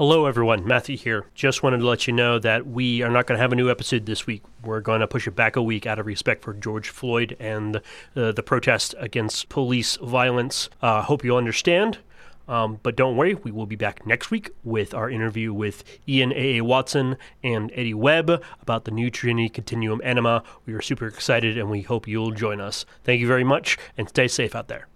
Hello, everyone. Matthew here. Just wanted to let you know that we are not going to have a new episode this week. We're going to push it back a week out of respect for George Floyd and uh, the protest against police violence. Uh, hope you understand. Um, but don't worry, we will be back next week with our interview with Ian A.A. Watson and Eddie Webb about the new Trinity Continuum Anima. We are super excited and we hope you'll join us. Thank you very much and stay safe out there.